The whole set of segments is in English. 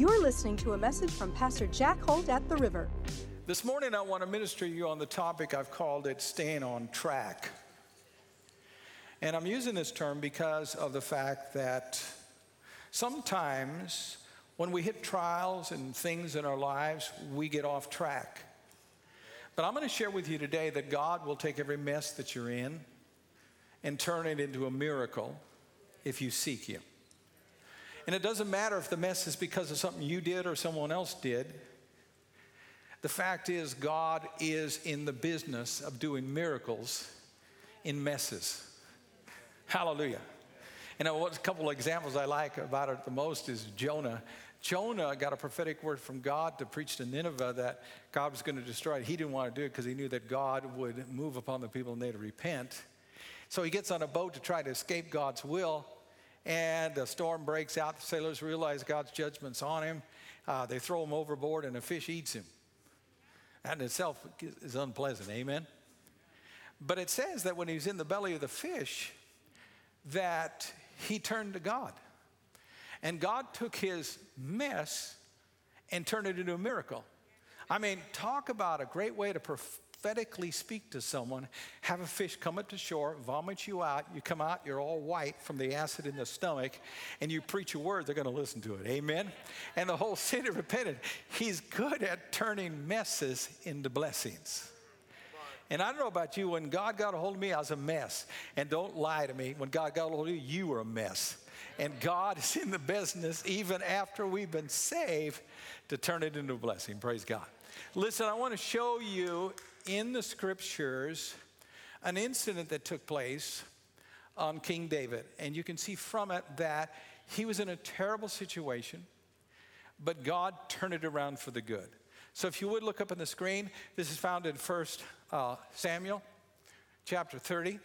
You're listening to a message from Pastor Jack Holt at the River. This morning, I want to minister to you on the topic I've called it staying on track. And I'm using this term because of the fact that sometimes when we hit trials and things in our lives, we get off track. But I'm going to share with you today that God will take every mess that you're in and turn it into a miracle if you seek Him. And it doesn't matter if the mess is because of something you did or someone else did. The fact is, God is in the business of doing miracles in messes. Hallelujah. And a couple of examples I like about it the most is Jonah. Jonah got a prophetic word from God to preach to Nineveh that God was going to destroy it. He didn't want to do it because he knew that God would move upon the people and they'd repent. So he gets on a boat to try to escape God's will and a storm breaks out. The sailors realize God's judgment's on him. Uh, they throw him overboard, and a fish eats him. That in itself is unpleasant. Amen. But it says that when he was in the belly of the fish, that he turned to God, and God took his mess and turned it into a miracle. I mean, talk about a great way to prophetically speak to someone, have a fish come up to shore, vomit you out, you come out, you're all white from the acid in the stomach, and you preach a word, they're going to listen to it. Amen? And the whole city repented. He's good at turning messes into blessings. And I don't know about you, when God got a hold of me, I was a mess. And don't lie to me, when God got a hold of you, you were a mess. And God is in the business, even after we've been saved, to turn it into a blessing. Praise God. Listen, I want to show you in the scriptures an incident that took place on King David. And you can see from it that he was in a terrible situation, but God turned it around for the good. So if you would look up on the screen, this is found in 1 uh, Samuel chapter 30.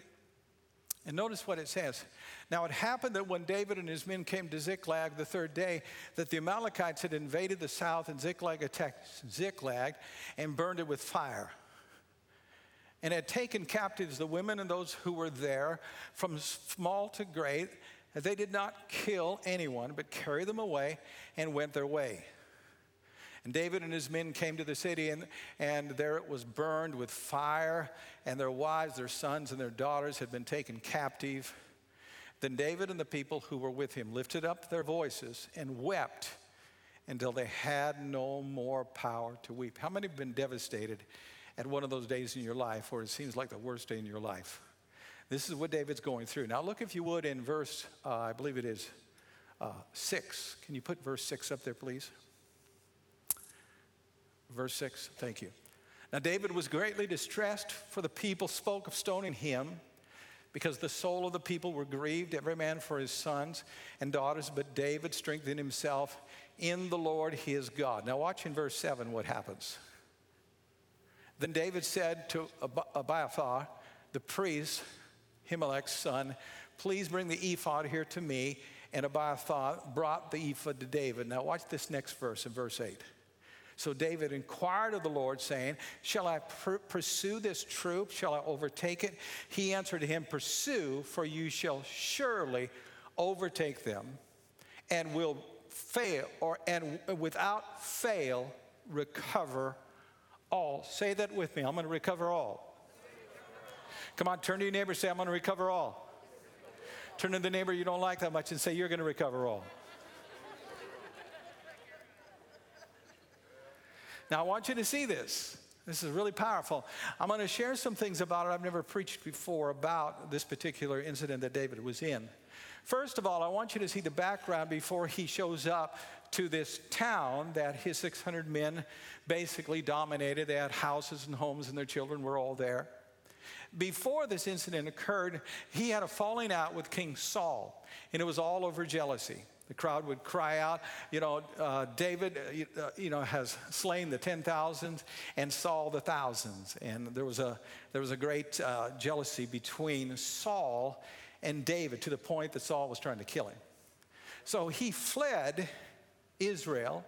And notice what it says. Now it happened that when David and his men came to Ziklag the third day, that the Amalekites had invaded the south, and Ziklag attacked Ziklag and burned it with fire and had taken captives the women and those who were there from small to great. They did not kill anyone, but carried them away and went their way. And David and his men came to the city, and, and there it was burned with fire, and their wives, their sons, and their daughters had been taken captive. Then David and the people who were with him lifted up their voices and wept until they had no more power to weep. How many have been devastated at one of those days in your life where it seems like the worst day in your life. This is what David's going through. Now, look, if you would, in verse, uh, I believe it is uh, 6. Can you put verse 6 up there, please? Verse 6, thank you. Now, David was greatly distressed, for the people spoke of stoning him because the soul of the people were grieved, every man for his sons and daughters. But David strengthened himself in the Lord his God. Now, watch in verse 7 what happens. Then David said to Abiathar, the priest, Ahimelech's son, Please bring the ephod here to me. And Abiathar brought the ephod to David. Now, watch this next verse in verse 8. So David inquired of the Lord, saying, Shall I pr- pursue this troop? Shall I overtake it? He answered him, Pursue, for you shall surely overtake them, and will fail, or and without fail recover all. Say that with me. I'm going to recover all. Come on, turn to your neighbor say, I'm going to recover all. Turn to the neighbor you don't like that much and say, You're going to recover all. Now, I want you to see this. This is really powerful. I'm going to share some things about it I've never preached before about this particular incident that David was in. First of all, I want you to see the background before he shows up to this town that his 600 men basically dominated. They had houses and homes, and their children were all there. Before this incident occurred, he had a falling out with King Saul, and it was all over jealousy. The crowd would cry out, you know, uh, David, uh, uh you know, has slain the ten thousands and Saul the thousands. And there was a, there was a great uh, jealousy between Saul and David to the point that Saul was trying to kill him. So he fled Israel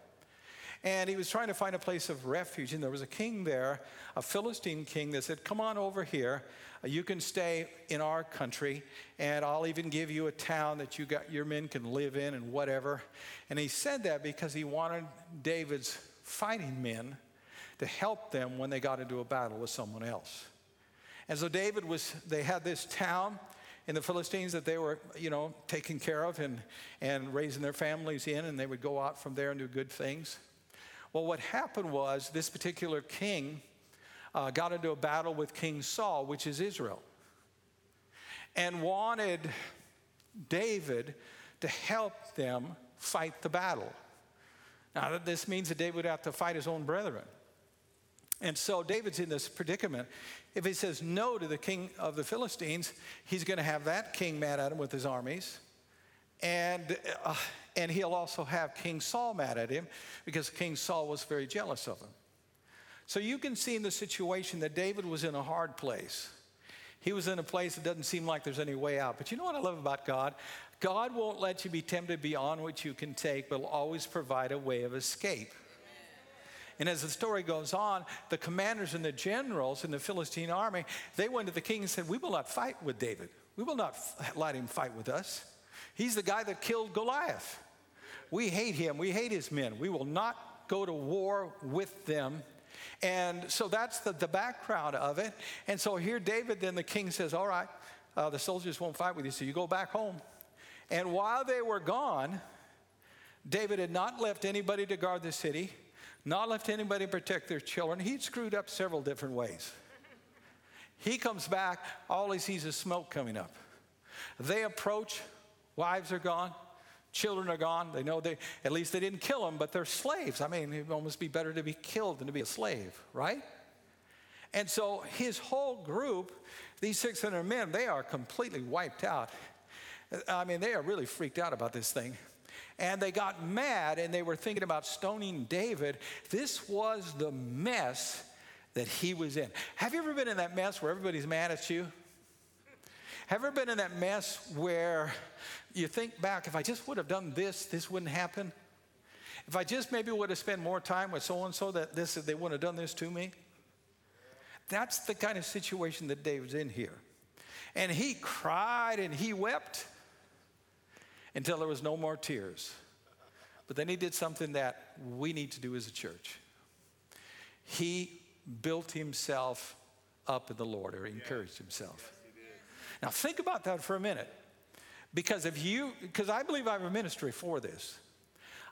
And he was trying to find a place of refuge. And there was a king there, a Philistine king, that said, Come on over here. You can stay in our country, and I'll even give you a town that you got, your men can live in and whatever. And he said that because he wanted David's fighting men to help them when they got into a battle with someone else. And so David was, they had this town in the Philistines that they were, you know, taking care of and, and raising their families in, and they would go out from there and do good things. Well, what happened was this particular king uh, got into a battle with King Saul, which is Israel, and wanted David to help them fight the battle. Now, this means that David would have to fight his own brethren. And so David's in this predicament. If he says no to the king of the Philistines, he's going to have that king mad at him with his armies. And, uh, and he'll also have King Saul mad at him because King Saul was very jealous of him. So you can see in the situation that David was in a hard place. He was in a place that doesn't seem like there's any way out. But you know what I love about God? God won't let you be tempted beyond what you can take, but will always provide a way of escape. And as the story goes on, the commanders and the generals in the Philistine army, they went to the king and said, We will not fight with David. We will not let him fight with us. He's the guy that killed Goliath. We hate him. We hate his men. We will not go to war with them. And so that's the, the background of it. And so here, David, then the king says, All right, uh, the soldiers won't fight with you, so you go back home. And while they were gone, David had not left anybody to guard the city not left anybody protect their children. He'd screwed up several different ways. He comes back, all he sees is smoke coming up. They approach, wives are gone, children are gone. They know they, at least they didn't kill them, but they're slaves. I mean, it'd almost be better to be killed than to be a slave, right? And so his whole group, these 600 men, they are completely wiped out. I mean, they are really freaked out about this thing and they got mad and they were thinking about stoning David. This was the mess that he was in. Have you ever been in that mess where everybody's mad at you? Have you ever been in that mess where you think back, if I just would have done this, this wouldn't happen? If I just maybe would have spent more time with so and so, that this they wouldn't have done this to me. That's the kind of situation that David's in here. And he cried and he wept until there was no more tears. But then he did something that we need to do as a church. He built himself up in the Lord, or encouraged himself. Now, think about that for a minute. Because if you, because I believe I have a ministry for this.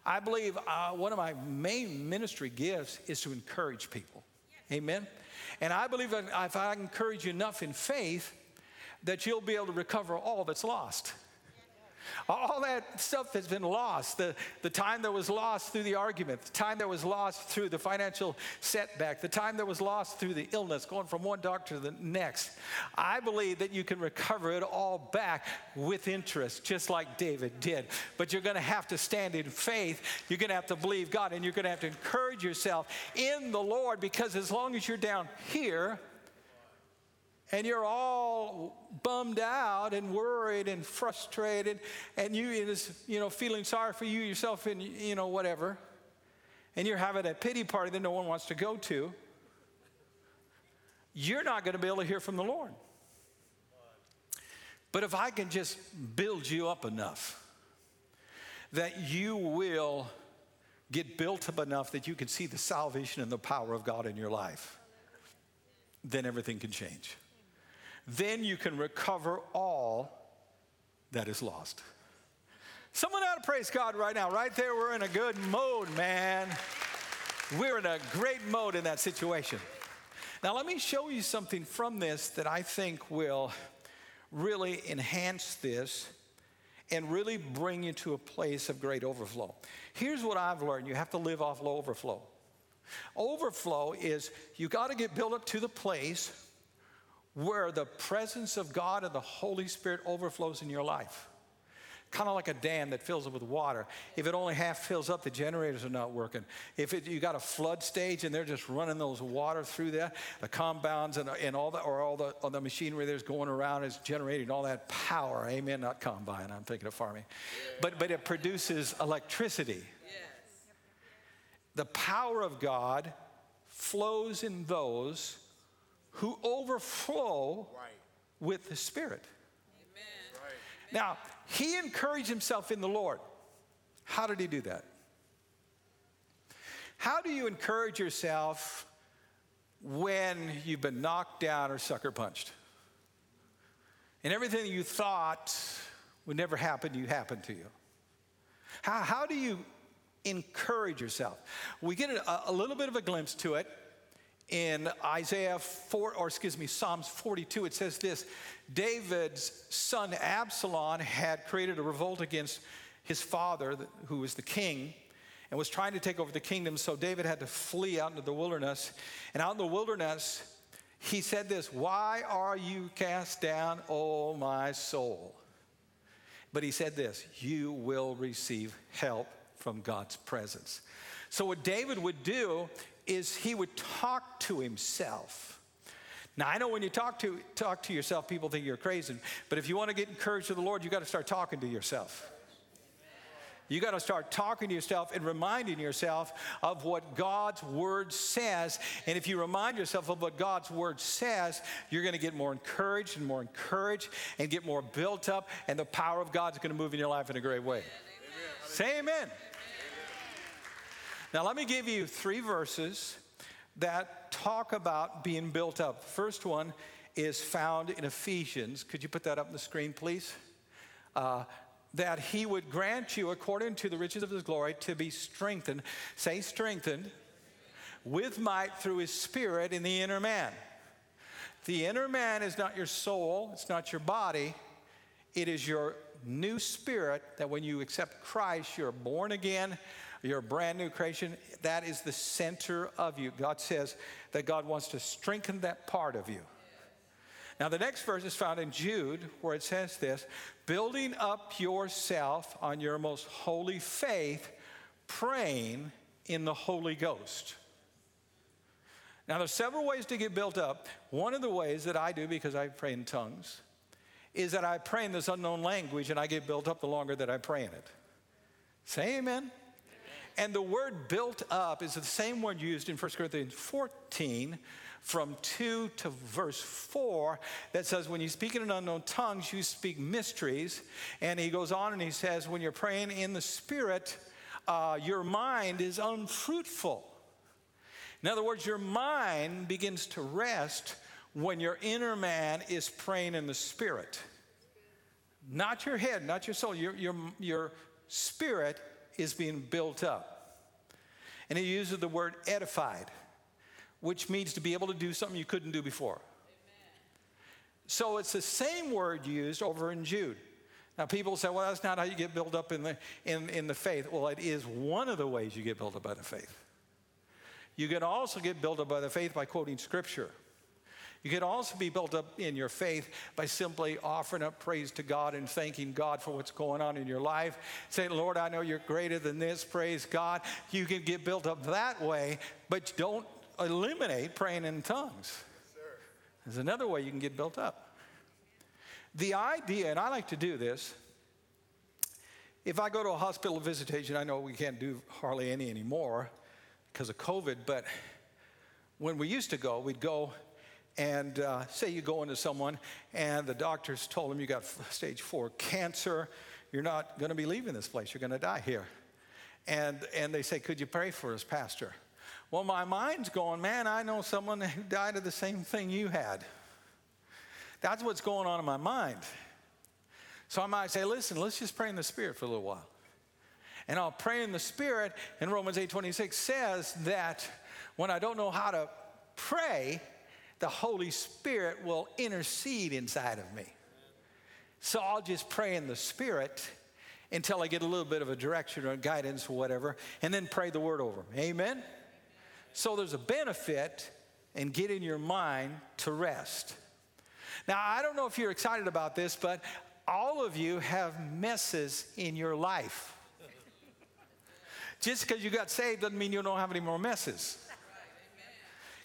I believe uh, one of my main ministry gifts is to encourage people. Amen. And I believe if I encourage you enough in faith, that you'll be able to recover all that's lost. All that stuff that's been lost, the, the time that was lost through the argument, the time that was lost through the financial setback, the time that was lost through the illness, going from one doctor to the next. I believe that you can recover it all back with interest, just like David did. But you're going to have to stand in faith. You're going to have to believe God, and you're going to have to encourage yourself in the Lord because as long as you're down here, and you're all bummed out and worried and frustrated and you is you know feeling sorry for you yourself and you know whatever. And you're having a pity party that no one wants to go to. You're not going to be able to hear from the lord. But if i can just build you up enough that you will get built up enough that you can see the salvation and the power of god in your life then everything can change then you can recover all that is lost. Someone ought to praise God right now. Right there, we're in a good mode, man. We're in a great mode in that situation. Now, let me show you something from this that I think will really enhance this and really bring you to a place of great overflow. Here's what I've learned you have to live off low overflow. Overflow is you got to get built up to the place where the presence of God and the Holy Spirit overflows in your life. Kind of like a dam that fills up with water. If it only half fills up, the generators are not working. If it, you got a flood stage and they're just running those water through there, the compounds and, and all the or all the, all the machinery that's going around is generating all that power. Amen. Not combine. I'm thinking of farming, but but it produces electricity. the power of God flows in those who overflow Right. with the Spirit. Now, he encouraged himself in the Lord. How did he do that? How do you encourage yourself when you've been knocked down or sucker punched? And everything you thought would never happen to you happened to you. How, how do you encourage yourself? We get a, a little bit of a glimpse to it in Isaiah 4, or excuse me, Psalms 42. It says this David's son Absalom had created a revolt against his father, who was the king, and was trying to take over the kingdom. So David had to flee out into the wilderness. And out in the wilderness, he said this Why are you cast down, O my soul? But he said this You will receive help from God's presence. So, what David would do is he would talk to himself. Now, I know when you talk to, talk to yourself, people think you're crazy, but if you want to get encouraged to the Lord, you got to start talking to yourself. You got to start talking to yourself and reminding yourself of what God's word says. And if you remind yourself of what God's word says, you're going to get more encouraged and more encouraged and get more built up, and the power of God's going to move in your life in a great way. Amen. Say amen. Now, let me give you three verses that talk about being built up. First one is found in Ephesians. Could you put that up on the screen, please? Uh, that he would grant you, according to the riches of his glory, to be strengthened, say strengthened, with might through his spirit in the inner man. The inner man is not your soul, it's not your body, it is your new spirit that when you accept Christ, you're born again, you're a brand new creation. That is the center of you. God says that God wants to strengthen that part of you. Now, the next verse is found in Jude, where it says this building up yourself on your most holy faith, praying in the Holy Ghost. Now, there's several ways to get built up. One of the ways that I do, because I pray in tongues, is that I pray in this unknown language and I get built up the longer that I pray in it. Say amen. And the word built up is the same word used in 1 Corinthians 14 from 2 to verse 4 that says, When you speak in unknown tongues, you speak mysteries. And he goes on and he says, When you're praying in the Spirit, uh, your mind is unfruitful. In other words, your mind begins to rest when your inner man is praying in the Spirit. Not your head, not your soul. Your, your, your spirit is being built up. And he uses the word edified which means to be able to do something you couldn't do before. Amen. So it's the same word used over in Jude. Now, people say, well, that's not how you get built up in the, in, in the faith. Well, it is one of the ways you get built up by the faith. You can also get built up by the faith by quoting scripture. You can also be built up in your faith by simply offering up praise to God and thanking God for what's going on in your life. Saying, Lord, I know you're greater than this. Praise God. You can get built up that way, but don't eliminate praying in tongues. There's another way you can get built up. The idea, and I like to do this, if I go to a hospital visitation, I know we can't do hardly any anymore because of COVID, but when we used to go, we'd go and uh, say you go into someone and the doctors told them you got stage four cancer, you're not going to be leaving this place, you're going to die here. And, and they say, Could you pray for us, Pastor? Well, my mind's going, man, I know someone who died of the same thing you had. That's what's going on in my mind. So I might say, listen, let's just pray in the Spirit for a little while. And I'll pray in the Spirit, and Romans 8:26 says that when I don't know how to pray, the Holy Spirit will intercede inside of me. So I'll just pray in the Spirit until I get a little bit of a direction or guidance or whatever, and then pray the word over. Amen? So there's a benefit in getting your mind to rest. Now, I don't know if you're excited about this, but all of you have messes in your life. Just because you got saved doesn't mean you don't have any more messes.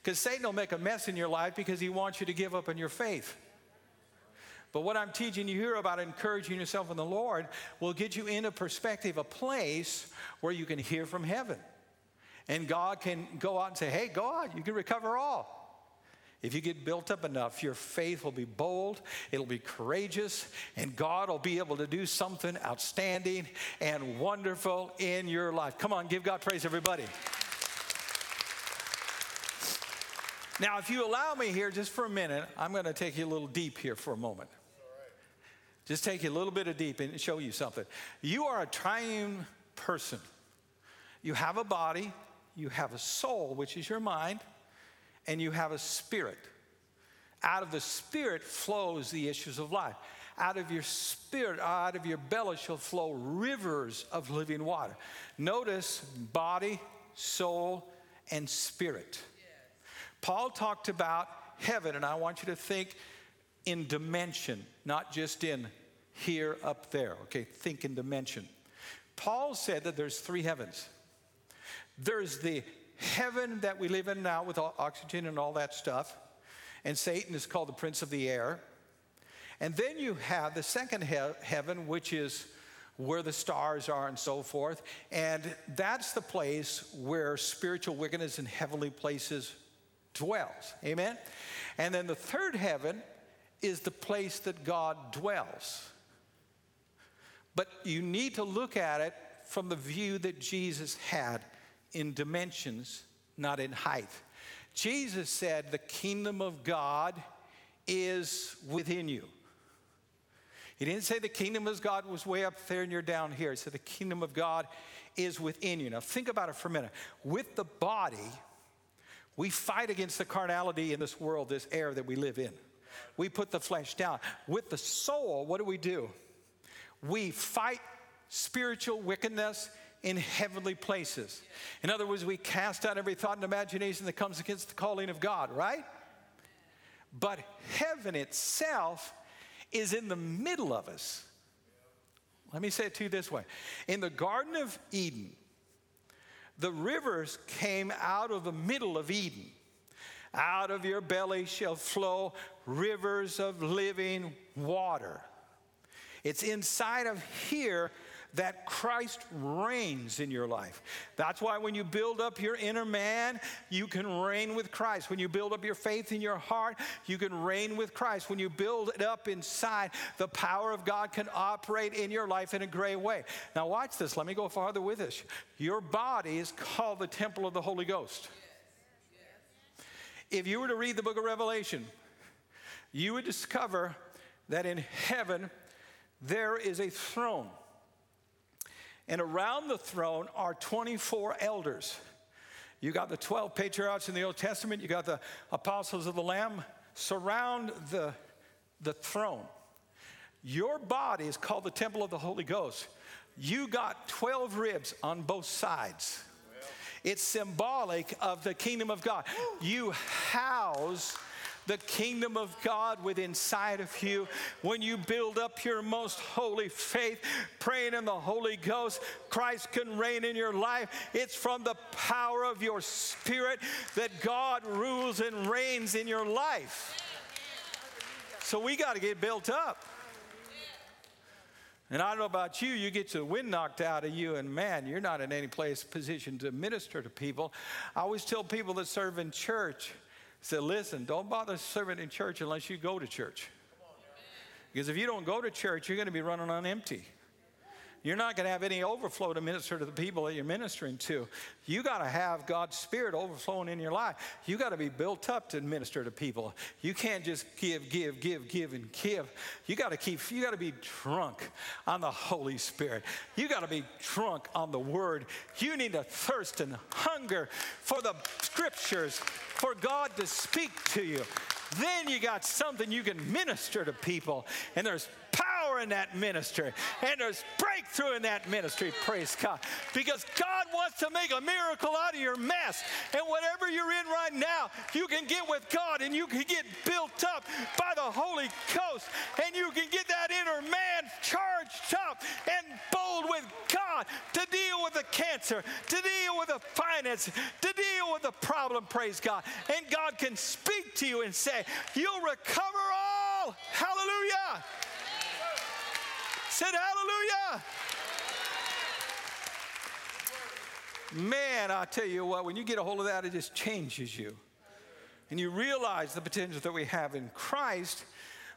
Because Satan will make a mess in your life because he wants you to give up on your faith. But what I'm teaching you here about encouraging yourself in the Lord will get you in a perspective, a place where you can hear from heaven And God can go out and say, hey, go out, you can recover all. If you get built up enough, your faith will be bold, it'll be courageous, and God will be able to do something outstanding and wonderful in your life. Come on, give God praise, everybody. Now, if you allow me here just for a minute, I'm going to take you a little deep here for a moment. Just take you a little bit of deep and show you something. You are a triune person. You have a body, you have a soul, which is your mind, and you have a spirit. Out of the spirit flows the issues of life. Out of your spirit, out of your belly shall flow rivers of living water. Notice body, soul, and spirit. Paul talked about heaven, and I want you to think in dimension, not just in here, up there. Okay, think in dimension. Paul said that there's three heavens. There's the heaven that we live in now with oxygen and all that stuff, and Satan is called the prince of the air. And then you have the second he- heaven, which is where the stars are and so forth. And that's the place where spiritual wickedness in heavenly places dwells. Amen? And then the third heaven is the place that God dwells. But you need to look at it from the view that Jesus had in dimensions, not in height. Jesus said, The kingdom of God is within you. He didn't say the kingdom of God was way up there and you're down here. He said the kingdom of God is within you. Now, think about it for a minute. With the body, we fight against the carnality in this world, this air that we live in. We put the flesh down. With the soul, what do we do? We fight spiritual wickedness in heavenly places. In other words, we cast out every thought and imagination that comes against the calling of God, right? But heaven itself is in the middle of us. Let me say it to you this way In the Garden of Eden, the rivers came out of the middle of Eden. Out of your belly shall flow rivers of living water. It's inside of here that Christ reigns in your life. That's why when you build up your inner man, you can reign with Christ. When you build up your faith in your heart, you can reign with Christ. When you build it up inside, the power of God can operate in your life in a great way. Now, watch this. Let me go farther with this. Your body is called the temple of the Holy Ghost. If you were to read the book of Revelation, you would discover that in heaven there is a throne. And around the throne are 24 elders. You got the 12 patriarchs in the Old Testament, you got the apostles of the Lamb surround the, the throne. Your body is called the temple of the Holy Ghost. You got 12 ribs on both sides. It's symbolic of the kingdom of God. You house the kingdom of God within inside of you, when you build up your most holy faith, praying in the Holy Ghost, Christ can reign in your life. It's from the power of your spirit that God rules and reigns in your life. So we got to get built up. And I don't know about you, you get the wind knocked out of you, and man, you're not in any place position to minister to people. I always tell people that serve in church, said, listen, don't bother serving in church unless you go to church. Because if you don't go to church, you're going to be running on empty. You're not going to have any overflow to minister to the people that you're ministering to. You got to have God's Spirit overflowing in your life. You got to be built up to minister to people. You can't just give, give, give, give, and give. You got to keep, you got to be drunk on the Holy Spirit. You got to be drunk on the Word. You need to thirst and hunger for the Scriptures, for God to speak to you. Then you got something you can minister to people, and there's power in that ministry. And there's breakthrough in that ministry, praise God. Because God wants to make a miracle out of your mess. And whatever you're in right now, you can get with God and you can get built up by the Holy Ghost. And you can get that inner man charged up and bold with God to deal with the cancer, to deal with the finance, to deal with the problem, praise God. And God can speak to you and say, You'll recover all. Hallelujah said, Hallelujah. Man, I tell you what, when you get a hold of that, it just changes you. And you realize the potential that we have in Christ.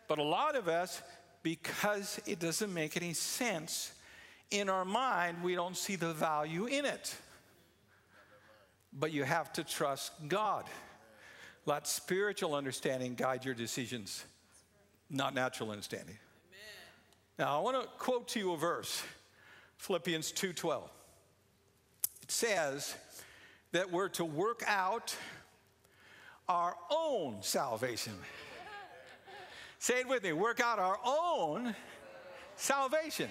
But a lot of us, because it doesn't make any sense in our mind, we don't see the value in it. But you have to trust God. Let spiritual understanding guide your decisions, not natural understanding. Now, I want to quote to you a verse, Philippians 2:12. It says that we're to work out our own salvation. Say it with me, work out our own salvation.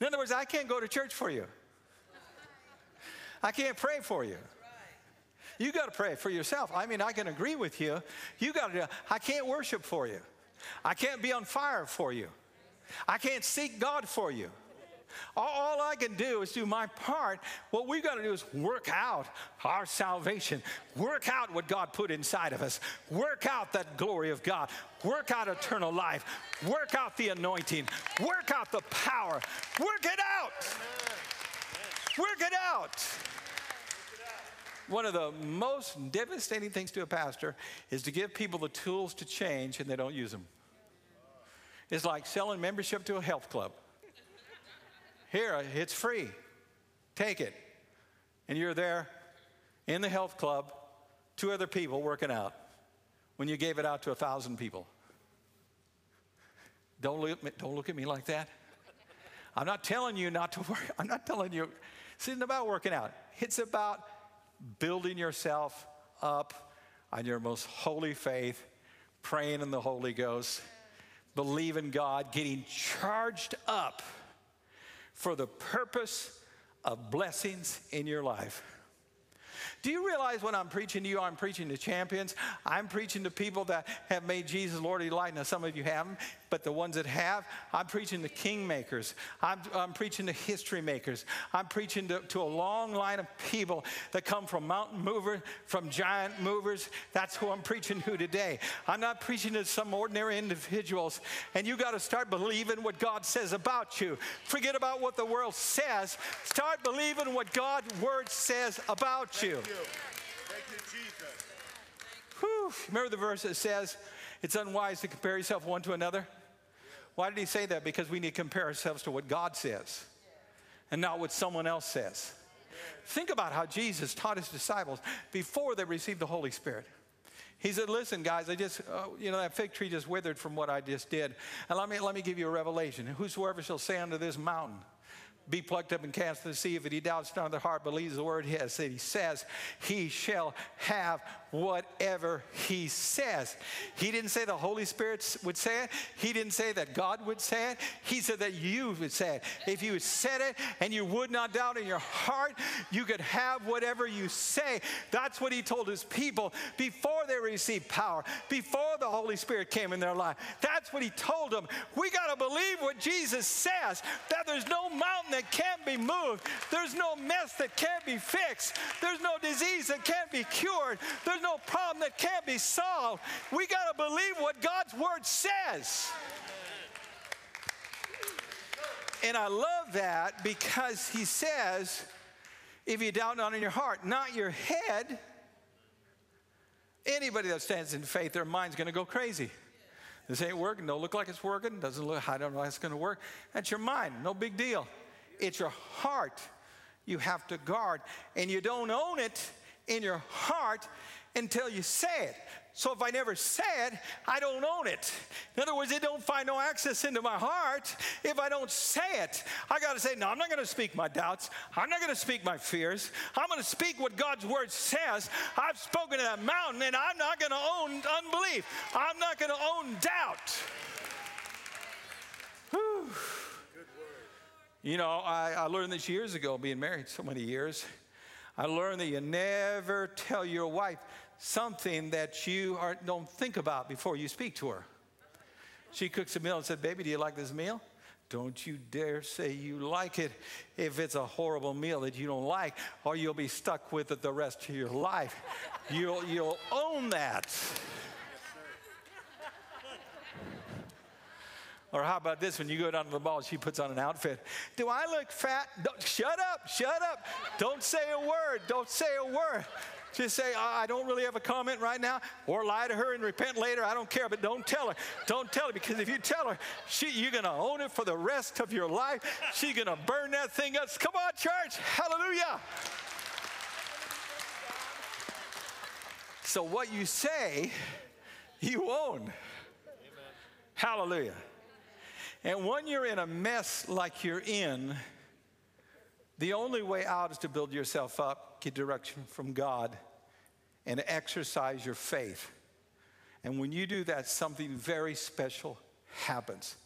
In other words, I can't go to church for you. I can't pray for you. You got to pray for yourself. I mean, I can agree with you. You got to, I can't worship for you. I can't be on fire for you. I can't seek God for you. All, I can do is do my part. What we've got to do is work out our salvation, work out what God put inside of us, work out that glory of God, work out eternal life, work out the anointing, work out the power, work it out. Work it out. One of the most devastating things to a pastor is to give people the tools to change and they don't use them. It's like selling membership to a health club. Here, it's free. Take it. And you're there in the health club, two other people working out when you gave it out to a thousand people. Don't look, me, don't look at me like that. I'm not telling you not to work. I'm not telling you. It's not about working out. It's about building yourself up on your most holy faith, praying in the Holy Ghost, believing God, getting charged up for the purpose of blessings in your life. Do you realize when I'm preaching to you, I'm preaching to champions? I'm preaching to people that have made Jesus Lord and Light. Now, some of you haven't, but the ones that have, I'm preaching to kingmakers. I'm, I'm preaching to history makers. I'm preaching to, to a long line of people that come from mountain movers, from giant movers. That's who I'm preaching to today. I'm not preaching to some ordinary individuals. And you got to start believing what God says about you. Forget about what the world says. Start believing what God's word says about you. You, Thank you Jesus. Whew. Remember the verse that says, it's unwise to compare yourself one to another? Why did he say that? Because we need to compare ourselves to what God says and not what someone else says. Think about how Jesus taught his disciples before they received the Holy Spirit. He said, Listen, guys, I just, uh, you know, that fig tree just withered from what I just did. And let me, let me give you a revelation. Whosoever shall say unto this mountain, be plucked up and cast to the sea. If he doubts not in the heart, believes the word he has said, he says, he shall have whatever he says. He didn't say the Holy Spirit would say it. He didn't say that God would say it. He said that you would say it. If you said it and you would not doubt in your heart, you could have whatever you say. That's what he told his people before they received power, before the Holy Spirit came in their life. That's what he told them. We got to believe what Jesus says, that there's no mountain that can't be moved, there's no mess that can't be fixed, there's no disease that can't be cured, there's no problem that can't be solved. We got to believe what God's word says. And I love that because he says, if you doubt not in your heart, not your head, anybody that stands in faith, their mind's going to go crazy. This ain't working. Don't look like it's working. Doesn't look. I don't know how it's going to work. That's your mind. No big deal. It's your heart. You have to guard, and you don't own it in your heart until you say it. So if I never say it, I don't own it. In other words, it don't find no access into my heart if I don't say it. I got to say, no, I'm not going to speak my doubts. I'm not going to speak my fears. I'm going to speak what God's word says. I've spoken to that mountain, and I'm not going to own unbelief. I'm not going to own doubt. You know, I, I learned this years ago, being married so many years. I learned that you never tell your wife something that you are, don't think about before you speak to her. She cooks a meal and said, Baby, do you like this meal? Don't you dare say you like it if it's a horrible meal that you don't like, or you'll be stuck with it the rest of your life. You'll, you'll own that. Or how about this? When you go down to the mall, she puts on an outfit. Do I look fat? Don't, shut up, shut up. Don't say a word. Don't say a word. Just say, uh, I don't really have a comment right now, or lie to her and repent later. I don't care, but don't tell her. Don't tell her because if you tell her, she, you're going to own it for the rest of your life. She's going to burn that thing up. Come on, church. Hallelujah. So, what you say, you own. Amen. Hallelujah. And when you're in a mess like you're in, the only way out is to build yourself up, get direction from God, and exercise your faith. And when you do that, something very special happens.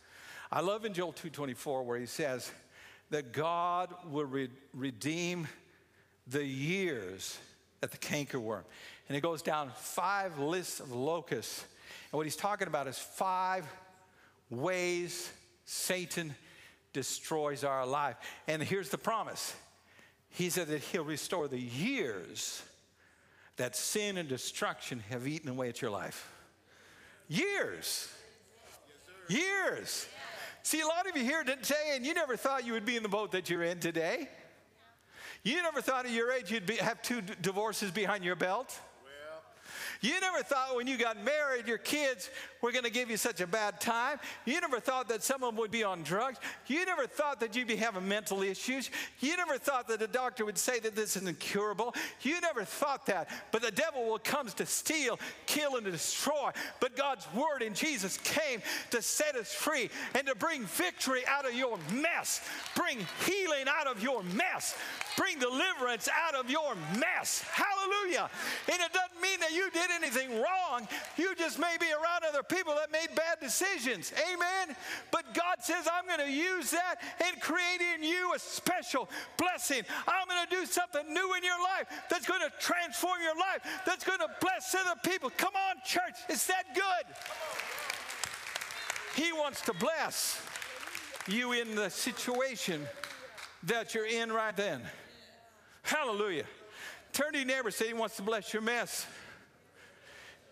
I love in Joel 2:24 where he says that God will re- redeem the years at the cankerworm. And it goes down five lists of locusts. And what he's talking about is five ways Satan destroys our life. And here's the promise He said that He'll restore the years that sin and destruction have eaten away at your life. Years. Years. See, a lot of you here today, and you never thought you would be in the boat that you're in today. You never thought at your age you'd be, have two d- divorces behind your belt. You never thought when you got married, your kids were going to give you such a bad time. You never thought that someone would be on drugs. You never thought that you'd be having mental issues. You never thought that the doctor would say that this is incurable. You never thought that. But the devil will comes to steal, kill, and destroy. But God's word in Jesus came to set us free and to bring victory out of your mess, bring healing out of your mess, bring deliverance out of your mess. Hallelujah. And it doesn't mean that you did did anything wrong. You just may be around other people that made bad decisions. Amen. But God says, I'm going to use that and create in you a special blessing. I'm going to do something new in your life that's going to transform your life, that's going to bless other people. Come on, church. It's that good. He wants to bless you in the situation that you're in right then. Hallelujah. Turn to your neighbor, say he wants to bless your mess.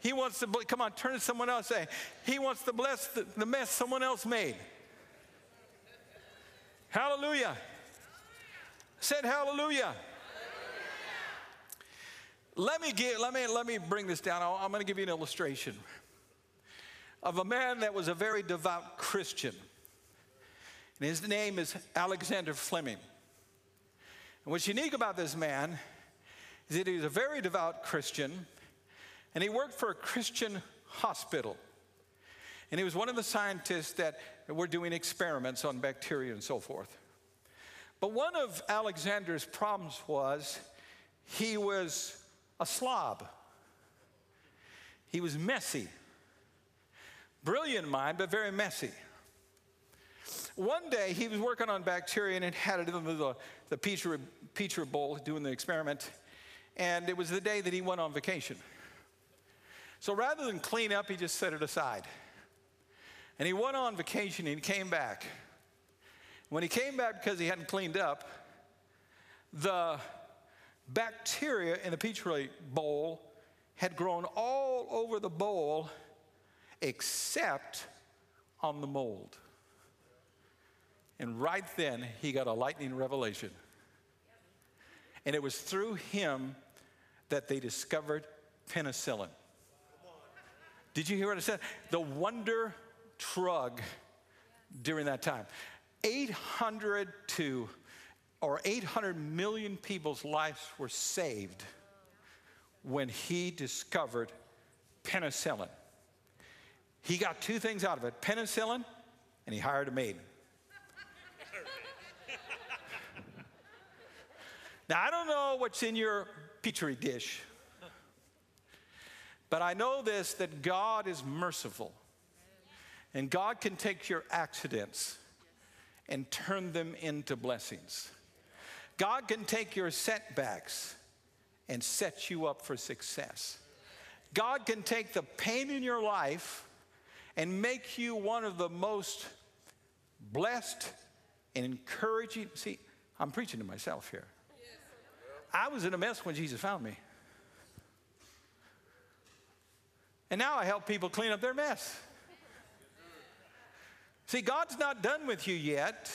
He wants to, come on, turn to someone else say, He wants to bless the, the mess someone else made. Hallelujah. Said hallelujah. Let me give, let me let me bring this down. I'm going to give you an illustration of a man that was a very devout Christian. And his name is Alexander Fleming. And what's unique about this man is that he was a very devout Christian and he worked for a Christian hospital. And he was one of the scientists that were doing experiments on bacteria and so forth. But one of Alexander's problems was he was a slob. He was messy. Brilliant mind, but very messy. One day he was working on bacteria and had it in the, the petri, petri bowl doing the experiment. And it was the day that he went on vacation. So rather than clean up, he just set it aside. And he went on vacation and he came back. When he came back because he hadn't cleaned up, the bacteria in the petri bowl had grown all over the bowl except on the mold. And right then, he got a lightning revelation. And it was through him that they discovered penicillin. Did you hear what I said? The wonder drug during that time. 800 to or 800 million people's lives were saved when he discovered penicillin. He got two things out of it penicillin, and he hired a maid. now, I don't know what's in your petri dish. But I know this that God is merciful. And God can take your accidents and turn them into blessings. God can take your setbacks and set you up for success. God can take the pain in your life and make you one of the most blessed and encouraging. See, I'm preaching to myself here. I was in a mess when Jesus found me. And now I help people clean up their mess. See, God's not done with you yet,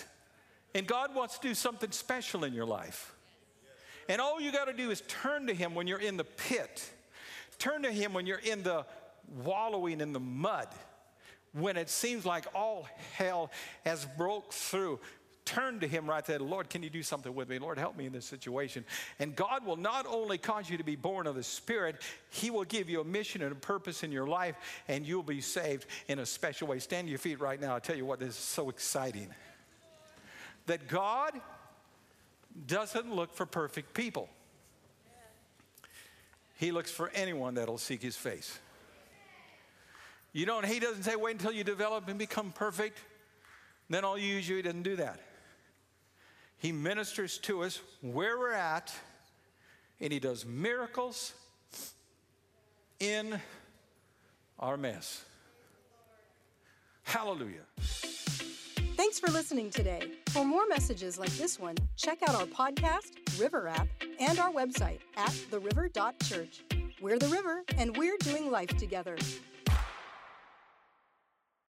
and God wants to do something special in your life. And all you got to do is turn to Him when you're in the pit, turn to Him when you're in the wallowing in the mud, when it seems like all hell has broke through. Turn to him right there. Lord, can you do something with me? Lord, help me in this situation. And God will not only cause you to be born of the Spirit, He will give you a mission and a purpose in your life, and you'll be saved in a special way. Stand to your feet right now. I tell you what, this is so exciting. That God doesn't look for perfect people, He looks for anyone that'll seek His face. You don't, He doesn't say, wait until you develop and become perfect, then I'll use you. He doesn't do that. He ministers to us where we're at, and He does miracles in our mess. Hallelujah. Thanks for listening today. For more messages like this one, check out our podcast, River app, and our website at theriver.church. We're the river, and we're doing life together.